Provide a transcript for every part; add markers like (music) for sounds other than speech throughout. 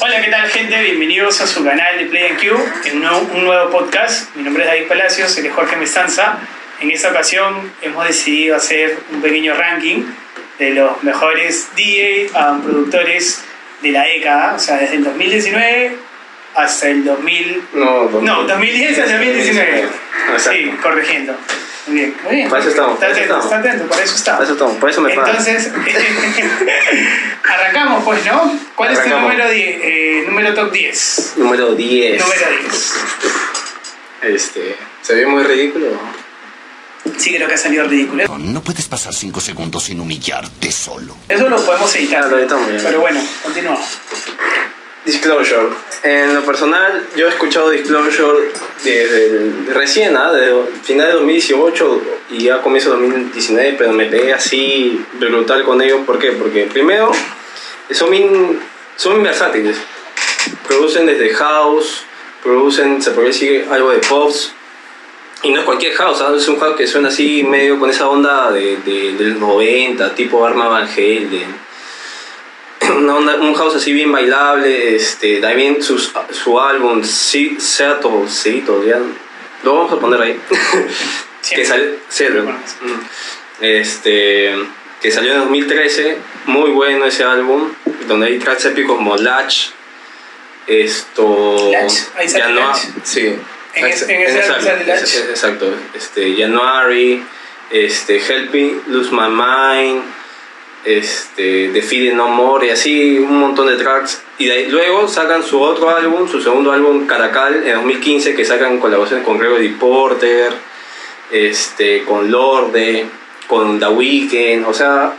Hola, ¿qué tal gente? Bienvenidos a su canal de Play Q, en un nuevo, un nuevo podcast. Mi nombre es David Palacios, es Jorge Mestanza. En esta ocasión hemos decidido hacer un pequeño ranking de los mejores DJ um, productores de la década, o sea, desde el 2019 hasta el 2000... No, No, 2010 al 2019. Exacto. Sí, corrigiendo. Muy bien, muy bien. Para eso estamos, Está para atento, estamos. está atento, para eso está. Para eso estamos, por eso me pagan. Entonces, (laughs) arrancamos pues, ¿no? ¿Cuál es tu Arrancamos. número, eh, número top 10? Número 10. Número 10. Este, se ve muy ridículo. Sí, creo que ha salido ridículo. No puedes pasar cinco segundos sin humillarte solo. Eso lo podemos editar. Ah, lo editamos. Pero bueno, continuamos. Disclosure. En lo personal, yo he escuchado Disclosure desde el- recién, ¿ah? desde el final de 2018 y ya comienzo de 2019, pero me pegué así brutal con ellos. ¿Por qué? Porque primero, son bien, son versátiles. Producen desde house, producen, se podría decir, algo de pops. Y no es cualquier house, ¿ah? es un house que suena así medio con esa onda de, de, del 90, tipo Arma Van una onda- un house así bien bailable, este, también sus, su álbum Seattle, Seattle, ya, lo vamos a poner ahí, (laughs) que salió, Seattle, este, que salió en 2013, muy bueno ese álbum, donde hay tracks épicos como Latch, esto, Latch, ahí sale Latch. sí, En ese- en ese álbum sale Latch. es- exacto, este, January, este, Helping Lose My Mind, este, The Feeding No More y así un montón de tracks. Y de ahí- luego sacan su otro álbum, su segundo álbum Caracal en 2015 que sacan colaboraciones con Gregory Porter, este, con Lorde, con The Weeknd, o sea,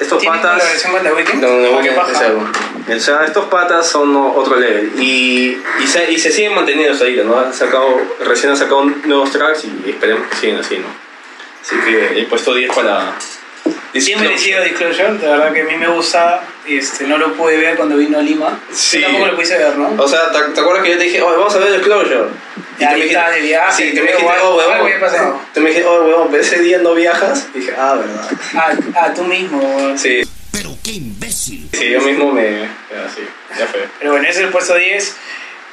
estos ¿Tiene patas... colaboración con The Weeknd? No, qué ese álbum. O sea, estos patas son otro level y, y, se, y se siguen manteniendo hasta ahí, ¿no? Han sacado, recién han sacado nuevos tracks y esperemos que sigan así, ¿no? Así que he puesto 10 para... Bien merecido Disclosure, de verdad que a mí me gusta. Este, no lo pude ver cuando vino a Lima. Sí. Yo tampoco lo pude ver, ¿no? O sea, ¿te, te acuerdas que yo te dije, oh, vamos a ver Disclosure? Y ahí estabas de viaje, Sí, que creo, me dijiste, oh, pasado. (laughs) Te me dijiste, oh, huevón, pero ese día no viajas. Y dije, ah, verdad. Ah, ah, tú mismo. Sí, Pero qué imbécil. sí, yo mismo me... Ya, sí, ya fue. Pero bueno, ese es el puesto 10.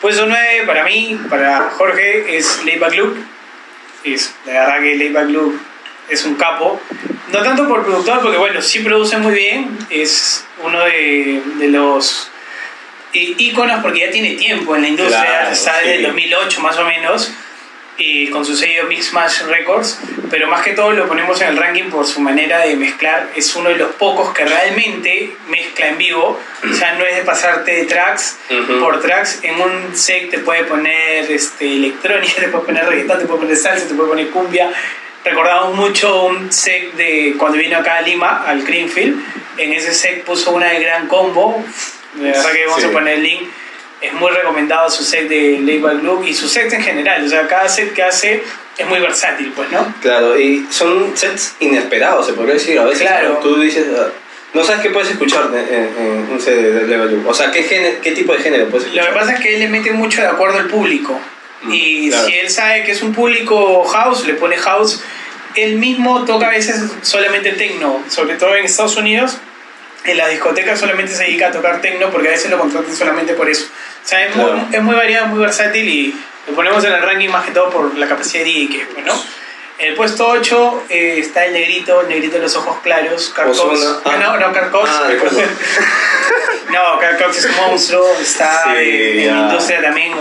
Puesto 9 para mí, para Jorge, es Layback Luke. Es, la verdad que Layback Luke es un capo. No tanto por productor, porque bueno, sí produce muy bien. Es uno de, de los íconos, porque ya tiene tiempo en la industria. Claro, está desde sí. el 2008 más o menos. Con su sello Mix Match Records, pero más que todo lo ponemos en el ranking por su manera de mezclar. Es uno de los pocos que realmente mezcla en vivo, o sea, no es de pasarte de tracks por tracks. En un set te puede poner este, electrónica, (laughs) te puede poner reggaetón, te puede poner salsa, te puede poner cumbia. Recordamos mucho un set de cuando vino acá a Lima, al Greenfield. En ese set puso una de gran combo. De verdad que vamos Sí. a poner el link. Es muy recomendado su set de Layback Luke y su set en general. O sea, cada set que hace es muy versátil, pues, ¿no? Claro, y son sets inesperados, se podría decir. A veces Claro. tú dices, ah, no sabes qué puedes escuchar en, un set de Level. O sea, ¿qué, género- qué tipo de género puedes Lo escuchar. que pasa es que él le mete mucho de acuerdo al público. Y claro. si él sabe que es un público house, le pone house. Él mismo toca a veces solamente techno, sobre todo en Estados Unidos. En las discotecas solamente se dedica a tocar techno porque a veces lo contratan solamente por eso. O sea, es, Claro. muy, es muy variado, muy versátil y lo ponemos en el ranking más que todo por la capacidad de DJ que es, pues, ¿no? En el puesto 8 eh, está el negrito, el negrito de los ojos claros, Carl Cox. Ozuna. Ah, no, no, Carl Cox. Ah. (laughs) No, Carl Cox es un monstruo, está Sí, en, la industria también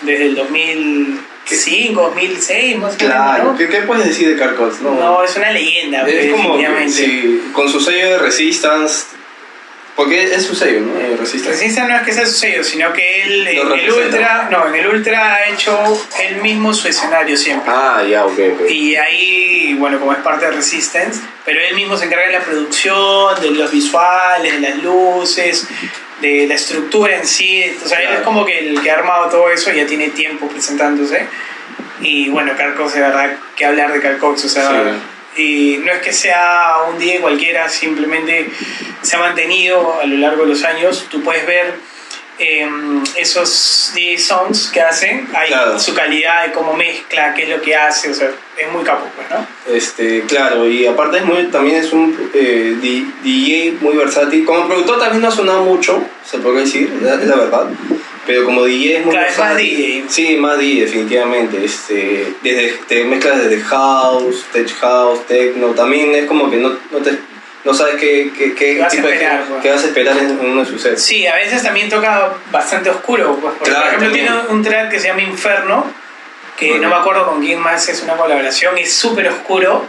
desde el 2005, 2006, más Claro, menos. ¿qué, qué puedes decir de Carl Cox? ¿no? no, es una leyenda, es como, que, definitivamente. sí, con su sello de Resistance, porque es su sello, ¿no? Eh, Resistance. Resistance no es que sea su sello, sino que él en el. Ultra, no, en el Ultra ha hecho él mismo su escenario siempre. Ah, ya, ok, ok. Y ahí, bueno, como es parte de Resistance, pero él mismo se encarga de la producción, de los visuales, de las luces, de la estructura en sí. O sea, él es como que el que ha armado todo eso ya tiene tiempo presentándose. Y bueno, Carl Cox, de verdad, que hablar de Carl Cox, o sea. Y no es que sea un día cualquiera, simplemente se ha mantenido a lo largo de los años. Tú puedes ver em, esos DJ songs que hacen, hay Claro. su calidad de cómo mezcla, qué es lo que hace, o sea, es muy capo, pues, ¿no? Este, claro, y aparte es muy, también es un eh, DJ muy versátil. Como productor también no ha sonado mucho, se puede decir, es la verdad. Pero como DJ es muy Claro, más. DJ. Sí, más DJ, definitivamente. Este, desde, te mezclas desde house, tech house, techno. También es como que no, no, te, no sabes qué, qué, qué ¿Qué vas a tipo de- esperar, pues? qué vas a esperar en, uno de sus sets. Sí, a veces también toca bastante oscuro. Pues, porque, Claro, por ejemplo, también. tiene un track que se llama Inferno, que no me acuerdo con quién más es una colaboración, es súper oscuro.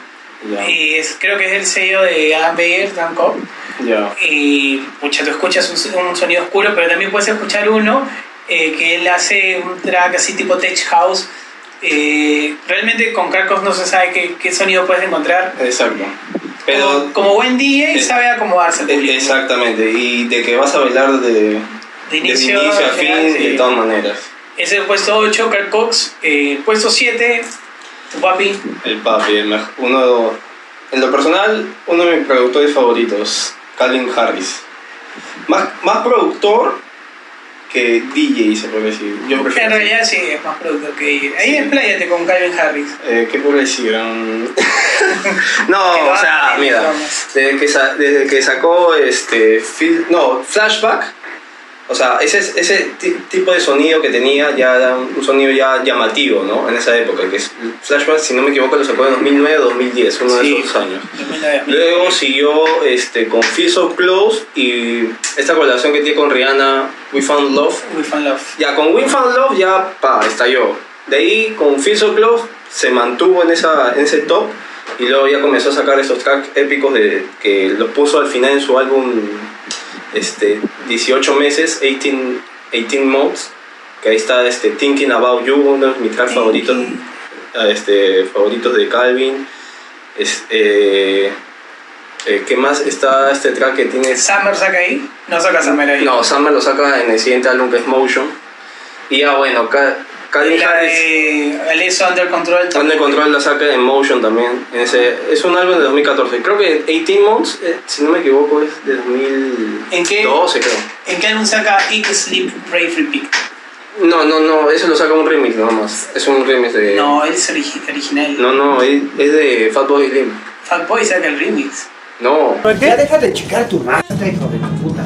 Y es, creo que es el sello de Adam Beyer, Dan Cobb. ya. Y pucha, tú escuchas un, un sonido oscuro, pero también puedes escuchar uno eh, que él hace un track así tipo Tech House. Eh, realmente con Carcos no se sabe qué, qué sonido puedes encontrar. Exacto. Pero como, como buen DJ Eh, sabe acomodarse público. Exactamente, y de que vas a bailar de, De inicio, inicio a fin, sí. de todas maneras. Es el puesto 8, Carl Cox. Eh, el puesto 7, tu papi. El papi, el mej- uno, en lo personal, uno de mis productores favoritos, Calvin Harris. Más, más productor que DJ, se puede decir. Yo Que prefiero en realidad sí, es más productor que DJ. Ahí Sí. expláyate con Calvin Harris. Eh, ¿Qué puedo decir? Um, no, (laughs) o sea, mira, desde que, desde que sacó este, no, Flashback, o sea, ese, ese ti- tipo de sonido que tenía ya era un sonido ya llamativo, ¿no? En esa época, que es, Flashback, si no me equivoco, lo sacó en 2009 o 2010, uno Sí. de esos años. 2009. Luego siguió este, con Feel So Close y esta colaboración que tiene con Rihanna, We Found Love, We Found Love. ya, con Win Fan Love ya pa, estalló. De ahí con Feel So Close se mantuvo en, esa, en ese top y luego ya comenzó a sacar esos tracks épicos de, que los puso al final en su álbum este, 18 meses, 18, 18 months, que ahí está este, Thinking About You, uno de mis tracks favoritos, este, favoritos de Calvin. Es, eh, eh, ¿Qué más? Está este track que tiene Summer saca ahí. No saca Summer ahí. no, Summer lo saca en el siguiente álbum que es Motion. Y ya bueno, Ca- Calvin la Harris de Alesso Under Control. Under Control la saca en Motion también. En ese, es un álbum de 2014. Creo que 18 Months, eh, si no me equivoco, es de 2012, ¿En qué? creo. ¿En qué álbum saca Eat, Sleep, Pray, Repeat? No, no, no, eso lo saca un remix nada más. Es un remix de. No, es origi- original. no, no, es, es de Fatboy Slim. Fatboy saca el remix. No, Ya deja de chicar tu rastra, hijo de tu puta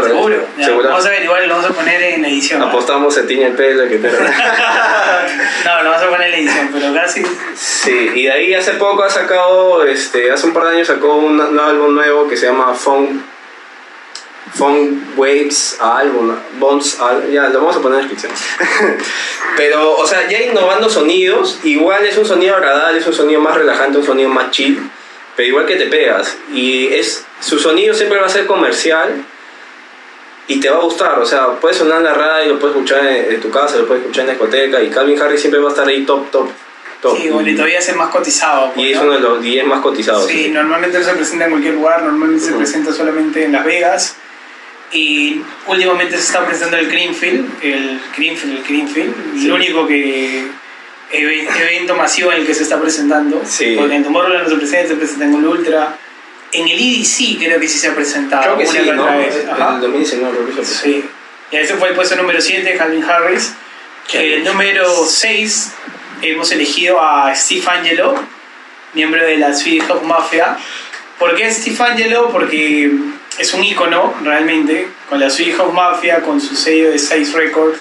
Seguro. Ya, Seguro. vamos a ver, igual lo vamos a poner en la edición. Apostamos, se tiñe el pelo, que te... (laughs) No, lo vamos a poner en la edición, pero casi. Sí, y de ahí hace poco ha sacado, este, hace un par de años sacó un, un álbum nuevo que se llama Funk, Funk Waves álbum, Bones, al- ya lo vamos a poner en la descripción. (laughs) Pero, o sea, ya innovando sonidos, igual es un sonido agradable, es un sonido más relajante, un sonido más chill, pero igual que te pegas. Y es, su sonido siempre va a ser comercial y te va a gustar, o sea, puedes sonar en la radio, lo puedes escuchar en, en tu casa, lo puedes escuchar en la discoteca y Calvin Harris siempre va a estar ahí top, top, top. Sí, bueno, y todavía es el más cotizado. pues, Y es ¿no? uno de los 10 más cotizados. Sí, normalmente no se presenta en cualquier lugar, normalmente se presenta solamente en Las Vegas. Y últimamente se está presentando el Greenfield, el Greenfield, el Greenfield, Sí. el único que eve- evento masivo en el que se está presentando. Sí. Porque en Tomorrowland no se presenta, se presenta en el Ultra. En el EDC creo que sí se ha presentado. Creo que una sí, ¿no? vez. El Ajá. 2019 creo que sí. Sí. Y ese fue el puesto número 7, Calvin Harris. El número 6 hemos elegido a Steve Angelo, miembro de la Swedish House Mafia. ¿Por qué Steve Angelo? Porque es un ícono realmente, con la Swedish House Mafia, con su sello de Size Records.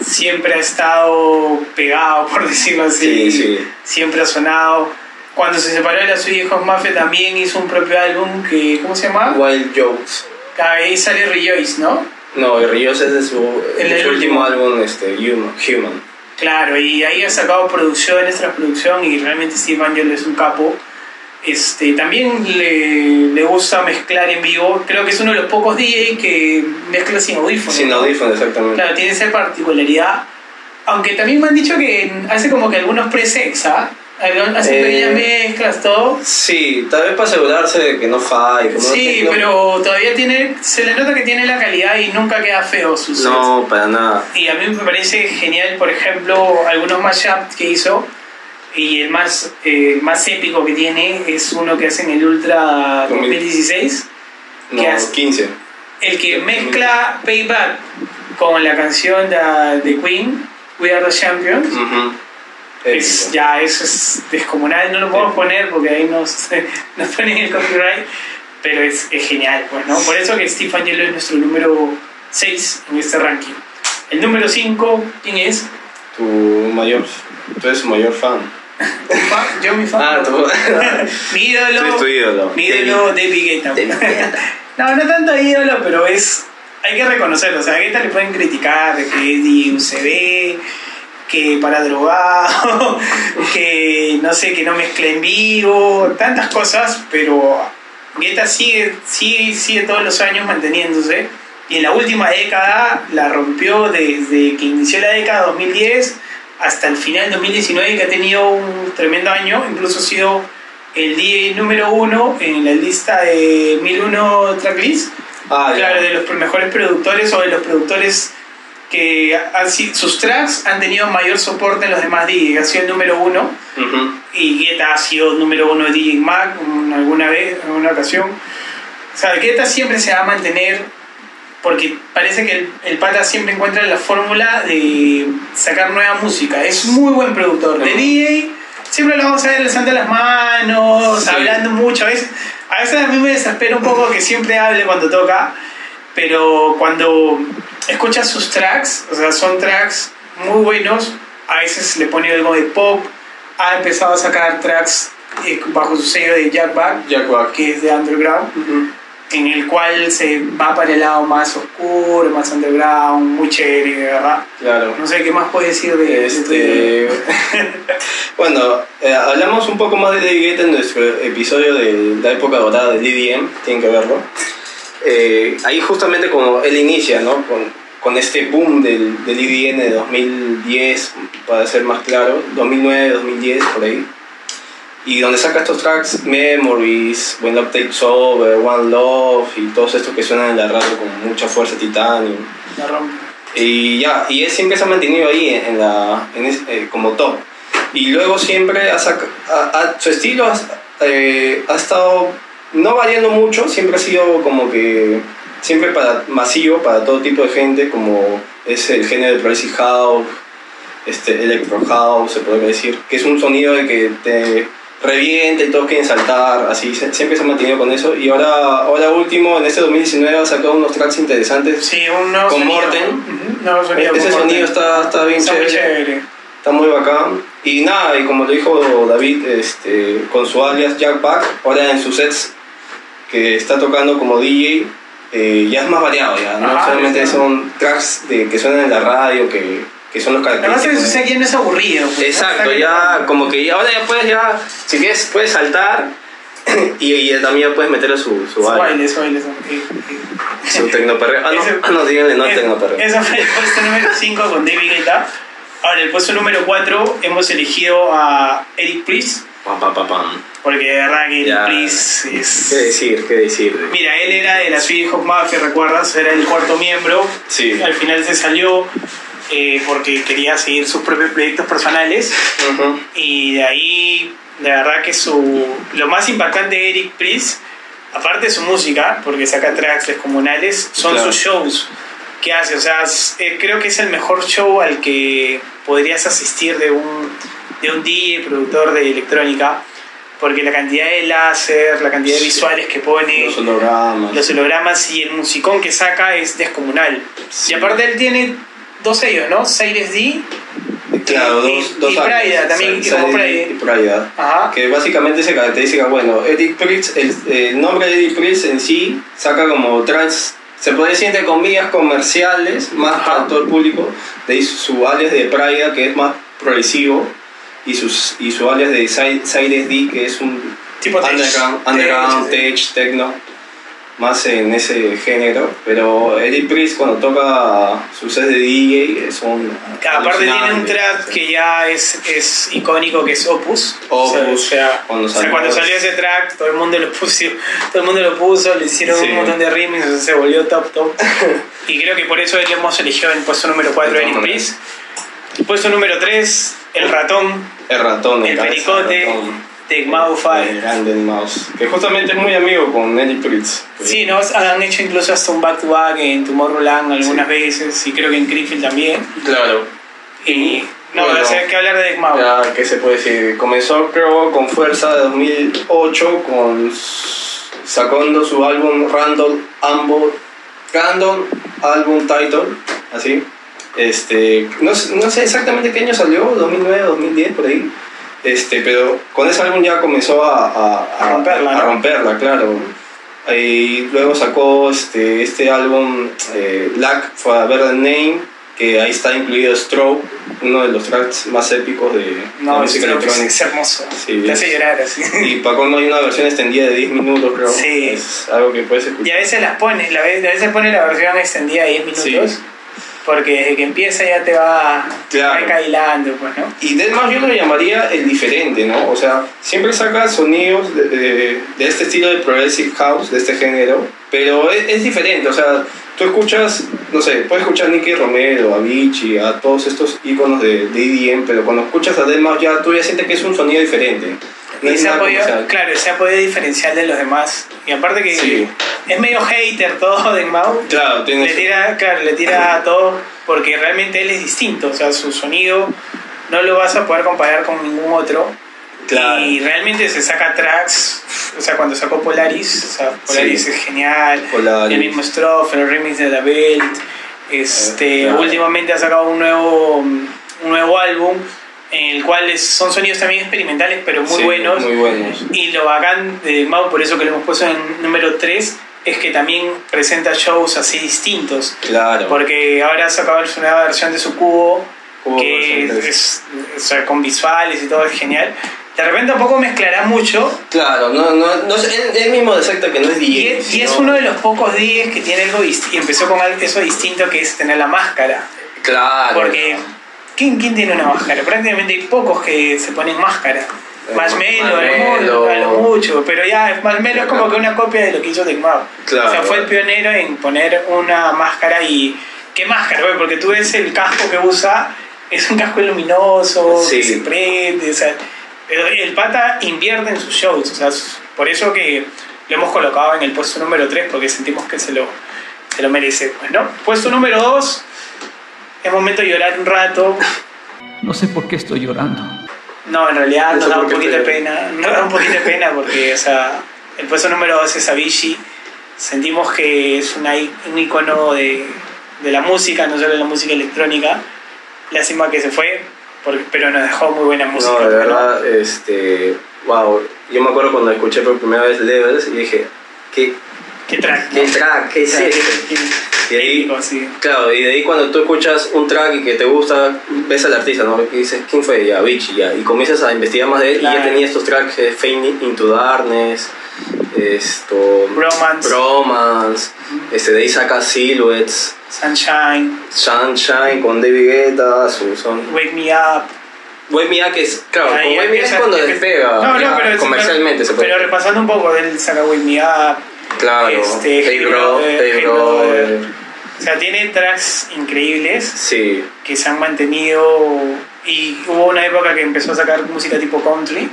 Siempre ha estado pegado, (laughs) por decirlo así. Sí, sí. Siempre ha sonado. Cuando se separó de Swedish House Mafia también hizo un propio álbum que, ¿cómo se llama? Wild Jokes. Ahí sale Rejoice, ¿no? No, Ríos es de su, El de su último último. álbum, este, Human. Claro, y ahí ha sacado producciones tras producción y realmente Steve Angelo es un capo. Este, también le, le gusta mezclar en vivo. Creo que es uno de los pocos DJ que mezcla sin audífonos. Sin ¿no? audífono, exactamente. Claro, tiene esa particularidad. Aunque también me han dicho que hace como que algunos presets, ¿ah? Hagan- Hacen Eh, pequeñas mezclas, todo. Sí, tal vez para asegurarse de que no falle. como no Sí, tecno- pero todavía tiene, se le nota que tiene la calidad y nunca queda feo sus sets. No, para nada. Y a mí me parece genial, por ejemplo, algunos mashups que hizo. Y el más, eh, más épico que tiene es uno que hace en el Ultra 2016. No, ¿Qué hace? 15. El que mezcla Payback con la canción de, de Queen, We Are the Champions. Es, ya, eso es descomunal. No lo podemos poner porque ahí nos, (laughs) nos ponen el copyright. Pero es, es genial, pues, ¿no? Por eso que Steve Angelo es nuestro número 6 en este ranking. El número 5, ¿quién es? Tu mayor, tú eres su mayor fan. Fa- Yo, mi fan. Ah, tú. (laughs) mi ídolo. Tú eres tu ídolo. Mi ídolo, David Guetta. David Guetta. (laughs) no, no tanto ídolo, pero es. Hay que reconocerlo. O sea, a Guetta le pueden criticar de que es de UCB, que para drogado, (laughs) que no sé, que no mezcla en vivo, tantas cosas, pero Guetta sigue, sigue, sigue todos los años manteniéndose. Y en la última década la rompió desde que inició la década 2010 hasta el final 2019, que ha tenido un tremendo año. Incluso ha sido el DJ número uno en la lista de 1001 tracklist. Ah, ya. Claro, de los mejores productores o de los productores que sido- sus tracks han tenido mayor soporte en los demás DJs. Ha sido el número uno Ujú. y Guetta ha sido número uno de DJ en alguna vez, en alguna ocasión. O sea, Guetta siempre se va a mantener porque parece que el, el pata siempre encuentra la fórmula de sacar nueva música. Es muy buen productor. De Ujú. DJ siempre lo vamos a ver alzando las manos, Sí. hablando mucho. A veces, a veces a mí me desespera un poco que siempre hable cuando toca, pero cuando escuchas sus tracks, o sea, son tracks muy buenos, a veces le pone algo de pop, ha empezado a sacar tracks eh, bajo su sello de Jack Back, Jack Black. que es de Underground, en el cual se va para el lado más oscuro, más underground, muy chévere, de verdad. Claro. No sé qué más puedes decir de? Este, (laughs) bueno, eh, hablamos un poco más de David Guetta en nuestro episodio de la época dorada del EDM, tienen que verlo. Eh, ahí justamente como él inicia, ¿no? Con, con este boom del, del EDM de 2010, para ser más claro, 2009, 2010, por ahí. Y donde saca estos tracks, Memories, When Love Takes Over, One Love y todos estos que suenan en la radio con mucha fuerza, Titanium. La rompe. Y ya, y él siempre se ha mantenido ahí en, la, en es- eh, como top. Y luego siempre ha saca- ha- ha- su estilo ha, eh, ha estado no variando mucho, siempre ha sido como que siempre para masivo para todo tipo de gente, como es el género de Progressive House, este, Electro House, se podría decir, que es un sonido de que te revienta y todos quieren saltar, así, siempre se ha mantenido con eso. Y ahora, ahora último, en este 2019 ha sacado unos tracks interesantes Sí, un nuevo Con sonido. Morten. Ujú, nuevo sonido ese con sonido Morten. está, está bien Está chévere, chévere. está muy bacán. Y nada, y como lo dijo David, este, con su alias Jack Back, ahora en sus sets que está tocando como DJ, eh, ya es más variado, ya, no Ajá, solamente está. son tracks de, que suenan en la radio, que, que son los Además, característicos. ese aquí no es aburrido. pues. Exacto, ya bien. como que ya, ahora ya puedes, ya, si quieres, puedes saltar (coughs) y, y también puedes meterle su, su Su baile, baile, su baile. su- su tecnoperreo. Ah, no, Ese- ah, no, díganle no Eh, tecnoperreo. Eso fue el puesto número 5 con David Guetta. Ahora, el puesto número 4 hemos elegido a Eric Priest, Pam, pam, pam, pam. porque de verdad que Eric Ya. Priest ¿Qué es... decir? ¿Qué decir? Mira, él era de la Swedish House Mafia, ¿recuerdas? Era el cuarto miembro. Sí. Al final se salió eh, porque quería seguir sus propios proyectos personales. Y de ahí, de verdad que su, lo más impactante de Eric Priest, aparte de su música, porque saca tracks descomunales, son Claro. sus shows que hace. O sea, eh, creo que es el mejor show al que podrías asistir de un, de un DJ, productor de electrónica, porque la cantidad de láser, la cantidad de Sí. visuales que pone, Los hologramas. los hologramas y el musicón que saca es descomunal. Sí. Y aparte él tiene dos sellos, ¿no? Sires D Claro, y- dos, dos y. Prida también, Sa- como Prida. y Prida. Ajá. Que básicamente se caracteriza, bueno, Eric Priest, el, el nombre de Eric Priest en sí saca como trans, se puede decir entre comillas comerciales, más para todo el público, de su alias de Prida que es más progresivo y, sus, y su alias de Side Side D que es un Tipo underground, Tech, underground tech, techno. más en ese género, pero Eric Priest cuando toca sus sets de DJ son Aparte tiene un track que ya es, es icónico, que es Opus. Opus, O sea, cuando o sea, salió. cuando salió ese track, todo el mundo lo puso, todo el mundo lo puso, le hicieron Sí. un montón de remixes, o sea, se volvió top top. (laughs) y creo que por eso hemos elegido en el puesto número 4 De Eric Priest. El puesto número 3, El Ratón, El ratón, El Pericote, El Five. grande Mouse, que justamente es muy amigo con Eric Priest. Sí, ¿no? han hecho incluso hasta un back to back en Tomorrowland algunas veces y creo que en Greenfield también. Claro. Y no, Bueno. o sea, hay que hablar de Mau. Ya, ¿qué se puede decir? Comenzó, creo, con fuerza de 2008, con sacando su álbum Random Album, Random Album Title, así. Este, no, sé- no sé exactamente qué año salió, 2009, 2010, por ahí. Este, pero con ese álbum ya comenzó a, a, A romperla, a ¿no? romperla, claro. Y luego sacó este, este álbum eh, Black for a Better Name, que ahí está incluido Strobe, uno de los tracks más épicos de la No, música electrónica. es hermoso. Sí, Te hace llorar así. Y para colmo hay una versión extendida de 10 minutos, creo. Sí. Es algo que puedes Y escuchar. a veces las pone, a veces pone la versión extendida de 10 minutos. Sí. Porque desde que empieza ya te va, Claro. pues, ¿no? Y Deadmau yo lo llamaría el diferente, ¿no? O sea, siempre saca sonidos de, de- de este estilo de Progressive House, de este género, pero es, es diferente, o sea, tú escuchas, no sé, puedes escuchar a Nicky Romero, a Avicii, a todos estos íconos de, de EDM, pero cuando escuchas a Deadmau ya tú ya sientes que es un sonido diferente. Y se ha podido, claro, se ha podido diferenciar de los demás. Y aparte que Sí. es medio hater todo de Mau. Claro, tiene Le tira, claro, le tira a todo porque realmente él es distinto. O sea, su sonido no lo vas a poder comparar con ningún otro. Claro. Y realmente se saca tracks, o sea, cuando sacó Polaris, o sea, Polaris Sí. es genial, Polaris. el mismo Strofe, el remix de La Belt, este, Eh, claro. últimamente ha sacado un nuevo, un nuevo álbum en el cual es- son sonidos también experimentales, pero muy Sí, buenos. Muy buenos. Y lo bacán de Mau, por eso que lo hemos puesto en número 3, es que también presenta shows así distintos. Claro. Porque ahora ha sacado su nueva versión de su cubo, Cubo que es, o sea, con visuales y todo es genial. De repente un poco mezclará mucho. Claro, no, no, no él, él mismo acepta que no es DJ. Y es, y es sino- uno de los pocos DJs que tiene algo. Y empezó con algo- eso distinto que es tener la máscara. Claro. Porque, ¿quién, quién tiene una máscara? Prácticamente hay pocos que se ponen máscara. Eh, Marshmello, a lo mucho, pero ya Marshmello es como que una copia de lo que hizo Tecmao. Claro. O sea, fue el pionero en poner una máscara y. ¿Qué máscara? güey? Porque tú ves el casco que usa, es un casco luminoso, Sí. que se prende, o sea, el, el pata invierte en sus shows, o sea, por eso que lo hemos colocado en el puesto número 3, porque sentimos que se lo, se lo merece, pues, ¿no? Puesto número 2, es momento de llorar un rato. No sé por qué estoy llorando. No, en realidad No nos da un poquito de pena. Nos da un poquito de pena porque, o sea, el puesto número 2 es Avicii. Sentimos que es una, un icono de, de la música, no solo de la música electrónica. Lástima que se fue, porque- pero nos dejó muy buena música. No, de verdad, este. Wow. Yo me acuerdo cuando escuché por primera vez Levels y dije, ¿qué, ¿Qué track? qué no? track? ¿Qué es sea, esto? Y ahí, sí. claro, y de ahí cuando tú escuchas un track y que te gusta, ves al artista, ¿no? Y dices, ¿quién fue? Ya, Avicii, ya. Y comienzas a investigar más de él y ya tenía estos tracks, eh, Fade Into Darkness, esto. Bromance. Bromance, este, de ahí saca Silhouettes, Sunshine, Sunshine con David Guetta, su son. Wake Me Up. Wake Me Up que es, claro, Wake Me Up es cuando despega No, no, pero, comercialmente se puede pero repasando un poco, él saca Wake Me Up. Claro, este, Hey Bro, Brother, Hey Hey Brother. Brother. O sea, tiene tracks increíbles Sí, que se han mantenido y hubo una época que empezó a sacar música tipo country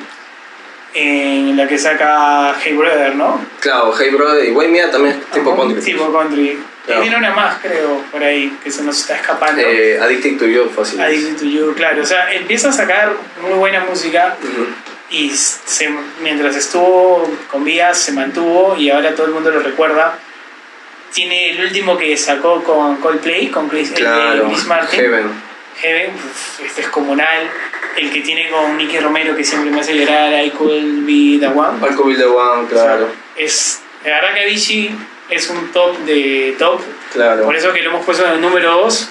en la que saca Hey Brother, ¿no? claro, Hey Brother y Me Up también es tipo country. Tipo country. Claro. Y tiene una más, creo, por ahí, que se nos está escapando. Eh, Addicted to You, fácil. Addicted to You, claro. O sea, empieza a sacar muy buena música. Y se- mientras estuvo con vías se mantuvo y ahora todo el mundo lo recuerda. Tiene el último que sacó con Coldplay, con Chris, Claro, Martin. Heaven. Heaven, uf, este es comunal. El que tiene con Nicky Romero que siempre me hace llorar, I Could Be The One. Marco Bill the One, claro. Es, la verdad que Avicii es un top de top. Claro. Por eso que lo hemos puesto en el número 2.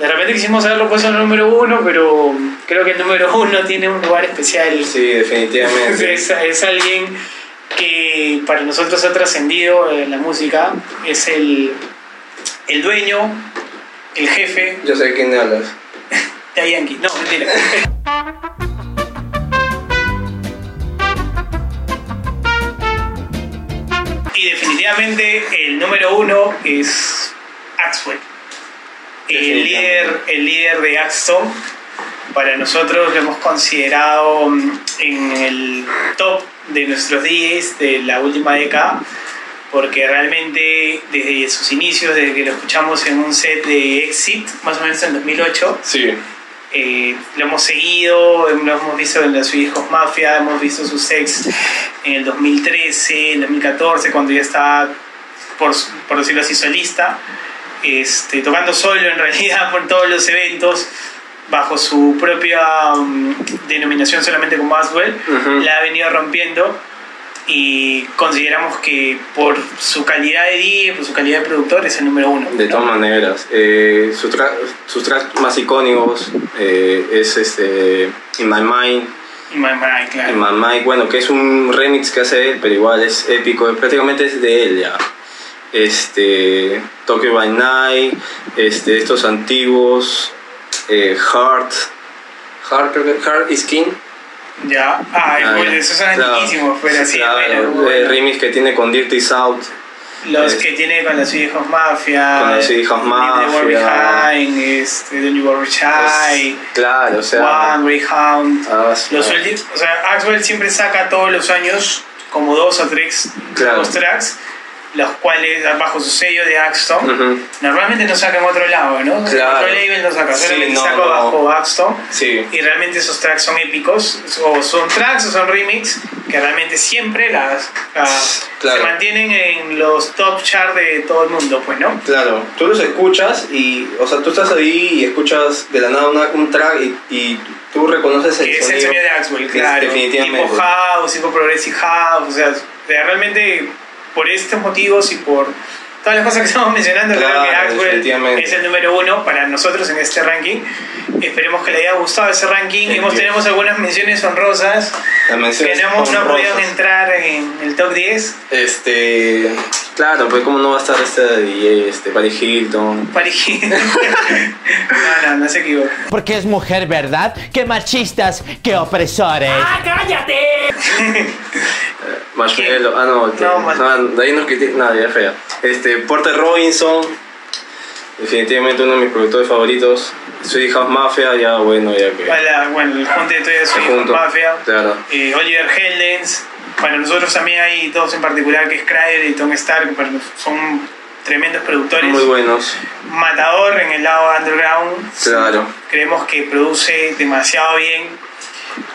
De repente quisimos haberlo puesto en el número 1, pero creo que el número 1 tiene un lugar especial. Sí, definitivamente. Es, es alguien que para nosotros ha trascendido en la música es el, el dueño, el jefe Yo sé de quién hablas. (laughs) de Yankee. No, mentira. (laughs) Y definitivamente el número uno es Axwell. El líder, el líder de Axton. Para nosotros lo hemos considerado mm, en el top de nuestros DJs de la última década. Porque realmente desde sus inicios, desde que lo escuchamos en un set de Exit, más o menos en 2008, Sí. eh, lo hemos seguido, lo hemos visto en la Swedish House Mafia, hemos visto sus sets en el 2013, en 2014, cuando ya estaba, por, por decirlo así, solista, este, tocando solo en realidad por todos los eventos, bajo su propia mm, denominación solamente como Aswell, Ujú. la ha venido rompiendo y consideramos que por su calidad de DJ, por su calidad de productor, es el número uno. De todas maneras, eh, su tra- sus tracks más icónicos eh, es este In My Mind, Y My Mind, claro. In My Mind, bueno, que es un remix que hace él, pero igual es épico, prácticamente es de él ya. Este, Tokyo by Night, este, estos antiguos, eh, Heart, Heart, creo que Heart is King. Ya, ay, Ah, ya. esos son Claro, antiquísimos, pero sí, claro, bueno, el bueno. remix que tiene con Dirty South. Los es- que tiene con la Swedish House Mafia, Con la Swedish House Leave the World Mafia. Behind, este, Don't You Worry Shy, Claro, o sea, One, Greyhound. ah, sí, Los ah. últimos, o sea, Axwell siempre saca todos los años como dos o tres Claro. tracks, los cuales bajo su sello de Axton. Ujú. Normalmente no saca en otro lado, ¿no? Claro. otro label no saca, Sí, solamente no, saca no. bajo Axton. Sí. Y realmente esos tracks son épicos, o son tracks o son remix, que realmente siempre las, las- Claro. se mantienen en los top chart de todo el mundo, pues, ¿no? Claro, tú los escuchas y, o sea, tú estás ahí y escuchas de la nada una- un track y, y tú reconoces el Que es el sonido. sonido de Axwell, claro. Definitivamente. Tipo house, tipo progressive house, o sea, realmente por estos motivos y por todas las cosas que (laughs) estamos mencionando, creo que Axwell es el número uno para nosotros en este ranking. Esperemos que le haya gustado ese ranking. Hemos, tenemos algunas menciones honrosas que no hemos no podido entrar en el top 10. Este, claro, pues cómo no va a estar este DJ, este, Paris Hilton. Paris Hilton. (laughs) no, no, no se equivoca. Porque es mujer, ¿verdad? ¡Qué machistas! ¡Qué opresores! (laughs) Marshmello, ah no, este, No, no, de ahí nos critican, nada, ya fea. Este, Porter Robinson, definitivamente uno de mis productores favoritos. Swedish House Mafia, ya bueno, ya que. Para, bueno, el junte de Swing junto. Mafia. Claro. eh, Oliver Heldens. Para nosotros también hay dos en particular que es Cryer y Tom Stark, nos- son tremendos productores. Muy buenos, Matador en el lado underground. claro. Creemos que produce demasiado bien.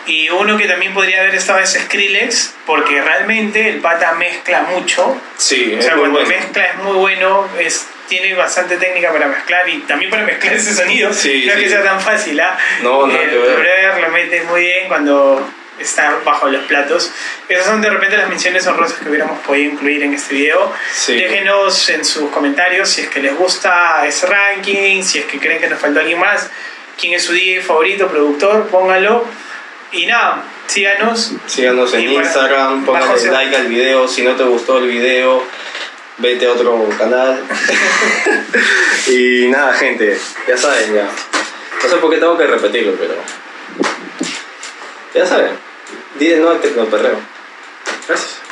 Y uno que también podría haber estado es Skrillex, porque realmente el pata mezcla mucho. Sí, O es sea, muy cuando bueno. mezcla es muy bueno, es, tiene bastante técnica para mezclar y también para mezclar ese sonido. Sí, no es sí. que sea tan fácil, ¿ah? No, nada El que ver. brother lo mete muy bien cuando está bajo los platos. Esas son de repente las menciones honrosas que hubiéramos podido incluir en este video. Sí. Déjenos en sus comentarios si es que les gusta ese ranking, si es que creen que nos faltó alguien más, quién es su DJ favorito, productor, pónganlo. Y nada, síganos. Síganos en Y Instagram, bajo póngale se- like al video. Si no te gustó el video, vete a otro canal. (laughs) y nada, gente, ya saben, ya. No sé por qué tengo que repetirlo, pero. Ya saben. Dile no al tecnoperreo. Gracias.